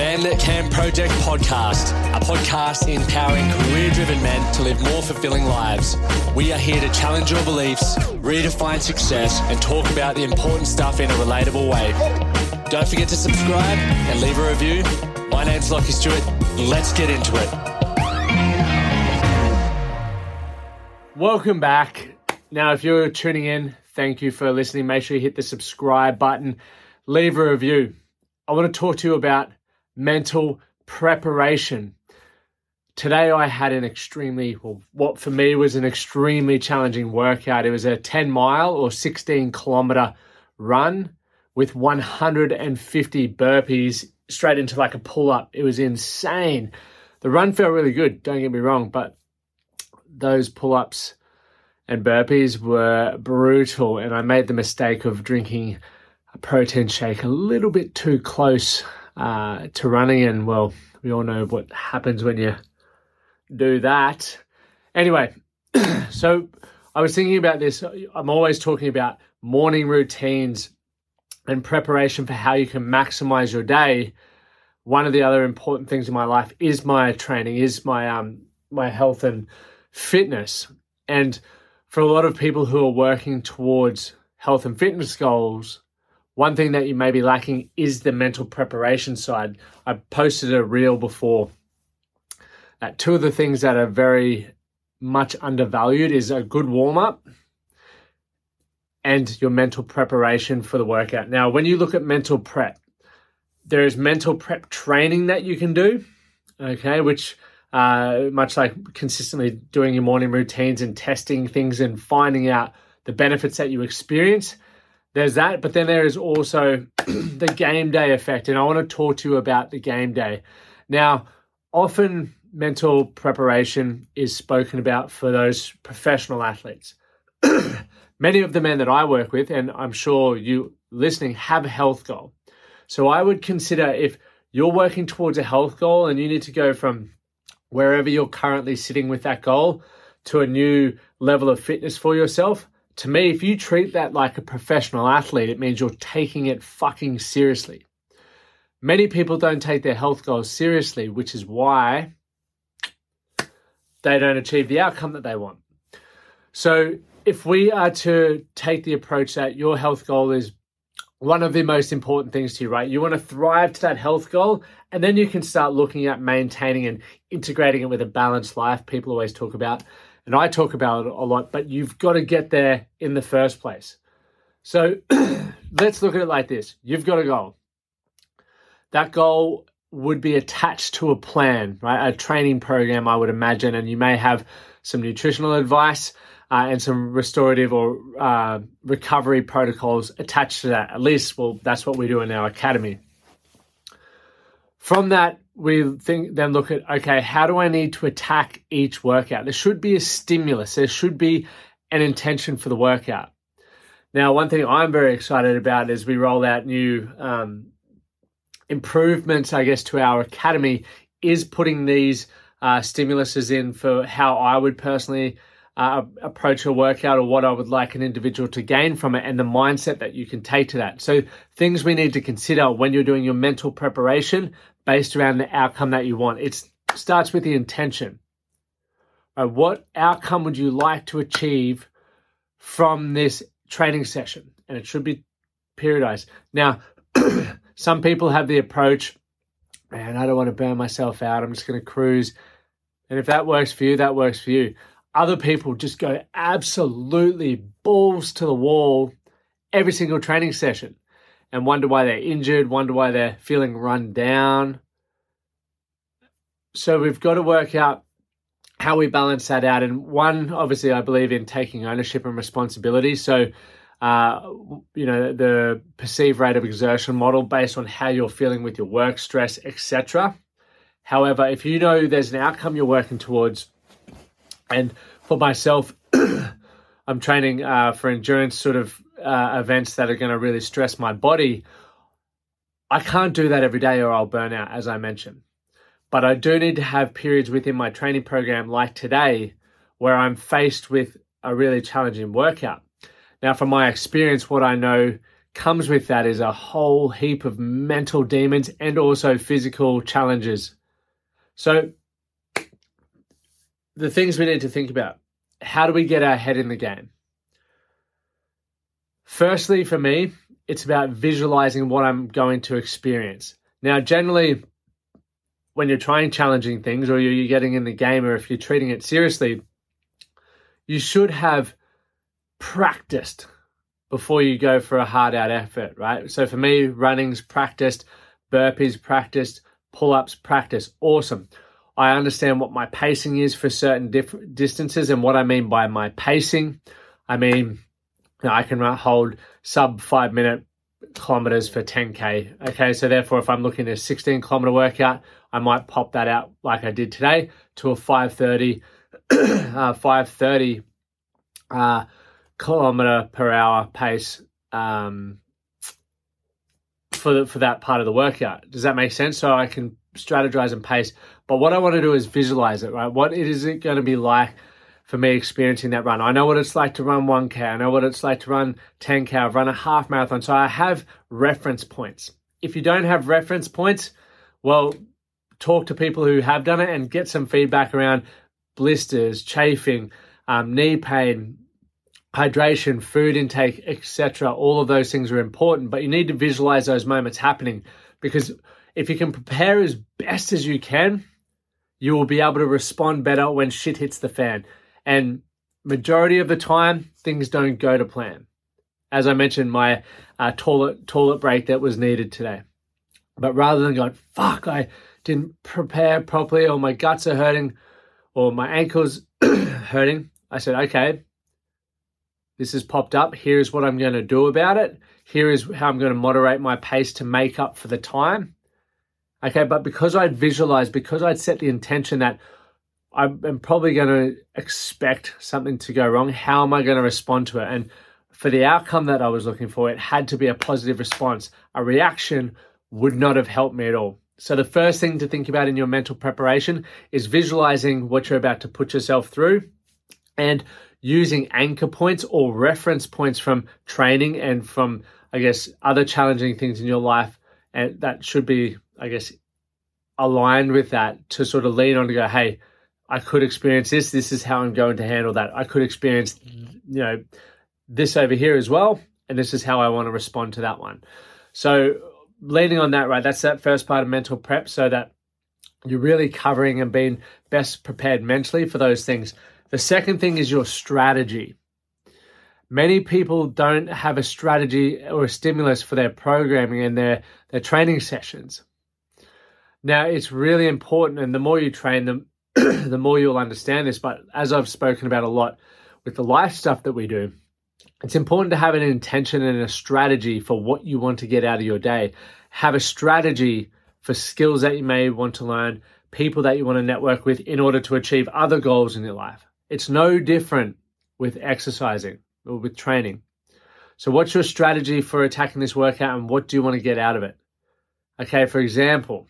Man That Can Project podcast, a podcast empowering career driven men to live more fulfilling lives. We are here to challenge your beliefs, redefine success, and talk about the important stuff in a relatable way. Don't forget to subscribe and leave a review. My name's Lachie Stuart. Let's get into it. Welcome back. Now, if you're tuning in, thank you for listening. Make sure you hit the subscribe button, leave a review. I want to talk to you about mental preparation. Today, I had an extremely, well, what for me was an extremely challenging workout. It was a 10 mile or 16 kilometer run with 150 burpees straight into like a pull up. It was insane. The run felt really good, don't get me wrong, but those pull ups and burpees were brutal. And I made the mistake of drinking a protein shake a little bit too close uh, to running. And well, we all know what happens when you do that. Anyway, so I was thinking about this. I'm always talking about morning routines and preparation for how you can maximize your day. One of the other important things in my life is my training, is my um my health and fitness. And for a lot of people who are working towards health and fitness goals, one thing that you may be lacking is the mental preparation side. I posted a reel before that two of the things that are very much undervalued is a good warm up and your mental preparation for the workout. Now, when you look at mental prep, there is mental prep training that you can do, okay, which uh, much like consistently doing your morning routines and testing things and finding out the benefits that you experience there's that, but then there is also the game day effect. And I want to talk to you about the game day. Now, often mental preparation is spoken about for those professional athletes. Many of the men that I work with, and I'm sure you listening, have a health goal. So I would consider if you're working towards a health goal and you need to go from wherever you're currently sitting with that goal to a new level of fitness for yourself, to me, if you treat that like a professional athlete, it means you're taking it fucking seriously. Many people don't take their health goals seriously, which is why they don't achieve the outcome that they want. So, if we are to take the approach that your health goal is one of the most important things to you, right? You want to thrive to that health goal, and then you can start looking at maintaining and integrating it with a balanced life. People always talk about and I talk about it a lot, but you've got to get there in the first place. So let's look at it like this you've got a goal. That goal would be attached to a plan, right? A training program, I would imagine, and you may have some nutritional advice uh, and some restorative or uh, recovery protocols attached to that. At least, well, that's what we do in our academy. From that, we think then look at okay, how do I need to attack each workout? There should be a stimulus. There should be an intention for the workout. Now, one thing I'm very excited about as we roll out new um, improvements, I guess, to our academy is putting these uh, stimuluses in for how I would personally uh, approach a workout or what I would like an individual to gain from it and the mindset that you can take to that. So, things we need to consider when you're doing your mental preparation based around the outcome that you want. It starts with the intention. Right, what outcome would you like to achieve from this training session? And it should be periodized. Now, some people have the approach, man, I don't want to burn myself out. I'm just going to cruise And if that works for you, that works for you. Other people just go absolutely balls to the wall every single training session and wonder why they're injured, wonder why they're feeling run down. So we've got to work out how we balance that out. And one, obviously, I believe in taking ownership and responsibility. So, uh, you know, the perceived rate of exertion model based on how you're feeling with your work stress, etc. However, if you know there's an outcome you're working towards, and for myself, I'm training uh, for endurance sort of uh, events that are going to really stress my body, I can't do that every day or I'll burn out, as I mentioned. But I do need to have periods within my training program, like today, where I'm faced with a really challenging workout. Now, from my experience, what I know comes with that is a whole heap of mental demons and also physical challenges. So, the things we need to think about how do we get our head in the game? Firstly, for me, it's about visualizing what I'm going to experience. Now, generally, when you're trying challenging things or you're getting in the game or if you're treating it seriously, you should have practiced before you go for a hard out effort, right? So for me, running's practiced, burpees practiced, pull ups practiced. Awesome. I understand what my pacing is for certain distances and what I mean by my pacing. I mean, I can hold sub five minute kilometers for 10k. Okay, so therefore, if I'm looking at a 16 kilometer workout, I might pop that out like I did today to a 530, uh, 530 uh, kilometer per hour pace um, for the, for that part of the workout. Does that make sense? So I can strategize and pace. But what I want to do is visualize it. Right? What is it going to be like? for me experiencing that run. I know what it's like to run 1K. I know what it's like to run 10K. I've run a half marathon. So I have reference points. If you don't have reference points, well, talk to people who have done it and get some feedback around blisters, chafing, um, knee pain, hydration, food intake, etc. All of those things are important, but you need to visualize those moments happening because if you can prepare as best as you can, you will be able to respond better when shit hits the fan. And majority of the time, things don't go to plan. As I mentioned, my uh, toilet toilet break that was needed today. But rather than going, fuck, I didn't prepare properly, or my guts are hurting, or my ankles hurting, I said, okay, this has popped up. Here's what I'm going to do about it. Here is how I'm going to moderate my pace to make up for the time. Okay, but because I'd visualized, because I'd set the intention that I'm probably going to expect something to go wrong. How am I going to respond to it? And for the outcome that I was looking for, it had to be a positive response. A reaction would not have helped me at all. So, the first thing to think about in your mental preparation is visualizing what you're about to put yourself through and using anchor points or reference points from training and from, I guess, other challenging things in your life. And that should be, I guess, aligned with that to sort of lean on to go, hey, I could experience this. This is how I'm going to handle that. I could experience, you know, this over here as well. And this is how I want to respond to that one. So, leaning on that, right, that's that first part of mental prep so that you're really covering and being best prepared mentally for those things. The second thing is your strategy. Many people don't have a strategy or a stimulus for their programming and their, their training sessions. Now, it's really important, and the more you train, them, the more you'll understand this. But as I've spoken about a lot with the life stuff that we do, it's important to have an intention and a strategy for what you want to get out of your day. Have a strategy for skills that you may want to learn, people that you want to network with in order to achieve other goals in your life. It's no different with exercising or with training. So, what's your strategy for attacking this workout and what do you want to get out of it? Okay, for example,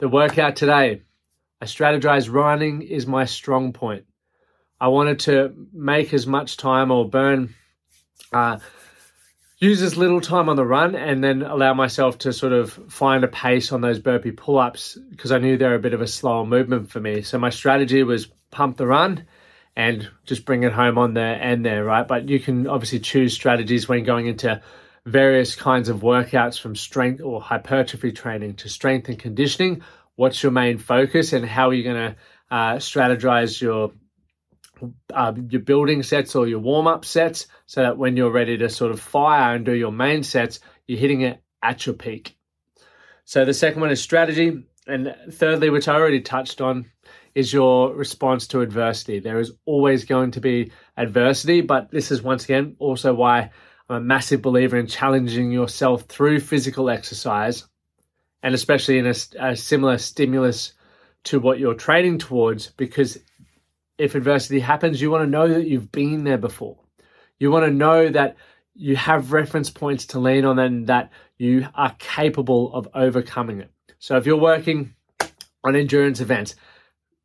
the workout today, I strategized running is my strong point. I wanted to make as much time or burn, uh, use as little time on the run and then allow myself to sort of find a pace on those burpee pull ups because I knew they're a bit of a slower movement for me. So my strategy was pump the run and just bring it home on there and there, right? But you can obviously choose strategies when going into various kinds of workouts from strength or hypertrophy training to strength and conditioning what's your main focus and how are you going to uh, strategize your uh, your building sets or your warm up sets so that when you're ready to sort of fire and do your main sets, you're hitting it at your peak. So the second one is strategy. And thirdly, which I already touched on, is your response to adversity. There is always going to be adversity, but this is once again also why I'm a massive believer in challenging yourself through physical exercise and especially in a, a similar stimulus to what you're training towards because if adversity happens, you want to know that you've been there before. You want to know that you have reference points to lean on and that you are capable of overcoming it. So if you're working on endurance events,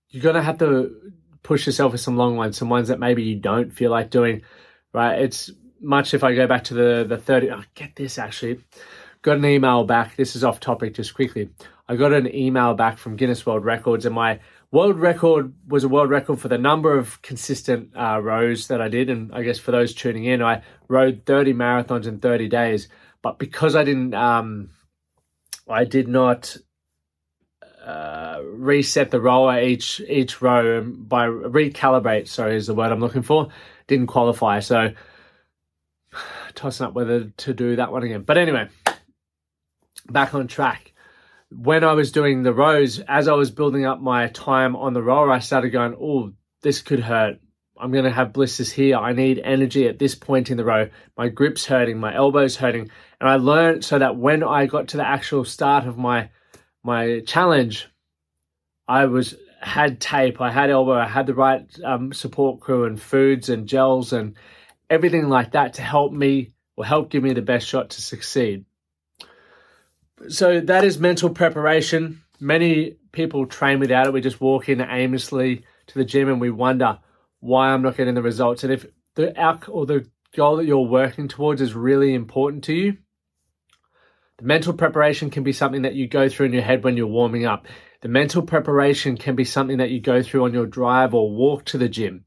you're going to have to push yourself with some long ones, some ones that maybe you don't feel like doing, right? It's much if I go back to the, the 30, oh, get this actually, got an email back. This is off topic just quickly. I got an email back from Guinness World Records and my world record was a world record for the number of consistent uh, rows that I did. And I guess for those tuning in, I rode 30 marathons in 30 days. But because I didn't, um, I did not uh, reset the rower each each row by recalibrate. Sorry, is the word I'm looking for. Didn't qualify, so tossing up whether to do that one again. But anyway, back on track when I was doing the rows, as I was building up my time on the rower, I started going, oh, this could hurt. I'm going to have blisters here. I need energy at this point in the row. My grip's hurting, my elbow's hurting. And I learned so that when I got to the actual start of my my challenge, I was had tape, I had elbow, I had the right um, support crew and foods and gels and everything like that to help me or help give me the best shot to succeed so that is mental preparation. Many people train without it. We just walk in aimlessly to the gym and we wonder why I'm not getting the results. And if the out or the goal that you're working towards is really important to you, the mental preparation can be something that you go through in your head when you're warming up. The mental preparation can be something that you go through on your drive or walk to the gym.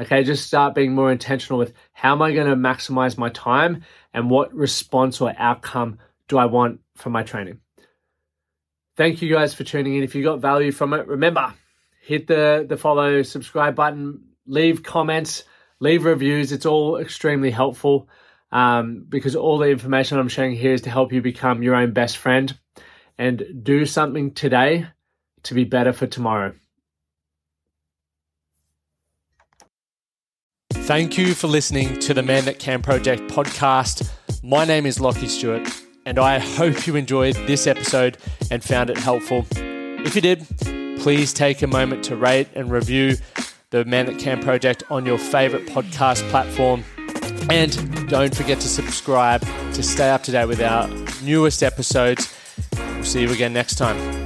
Okay, just start being more intentional with how am I going to maximize my time and what response or outcome do I want from my training? Thank you guys for tuning in. If you got value from it, remember, hit the, the follow, subscribe button, leave comments, leave reviews. It's all extremely helpful um, because all the information I'm sharing here is to help you become your own best friend and do something today to be better for tomorrow. Thank you for listening to the Man That Can Project podcast. My name is Lachie Stuart and I hope you enjoyed this episode and found it helpful. If you did, please take a moment to rate and review the Man That Can project on your favorite podcast platform. And don't forget to subscribe to stay up to date with our newest episodes. We'll see you again next time.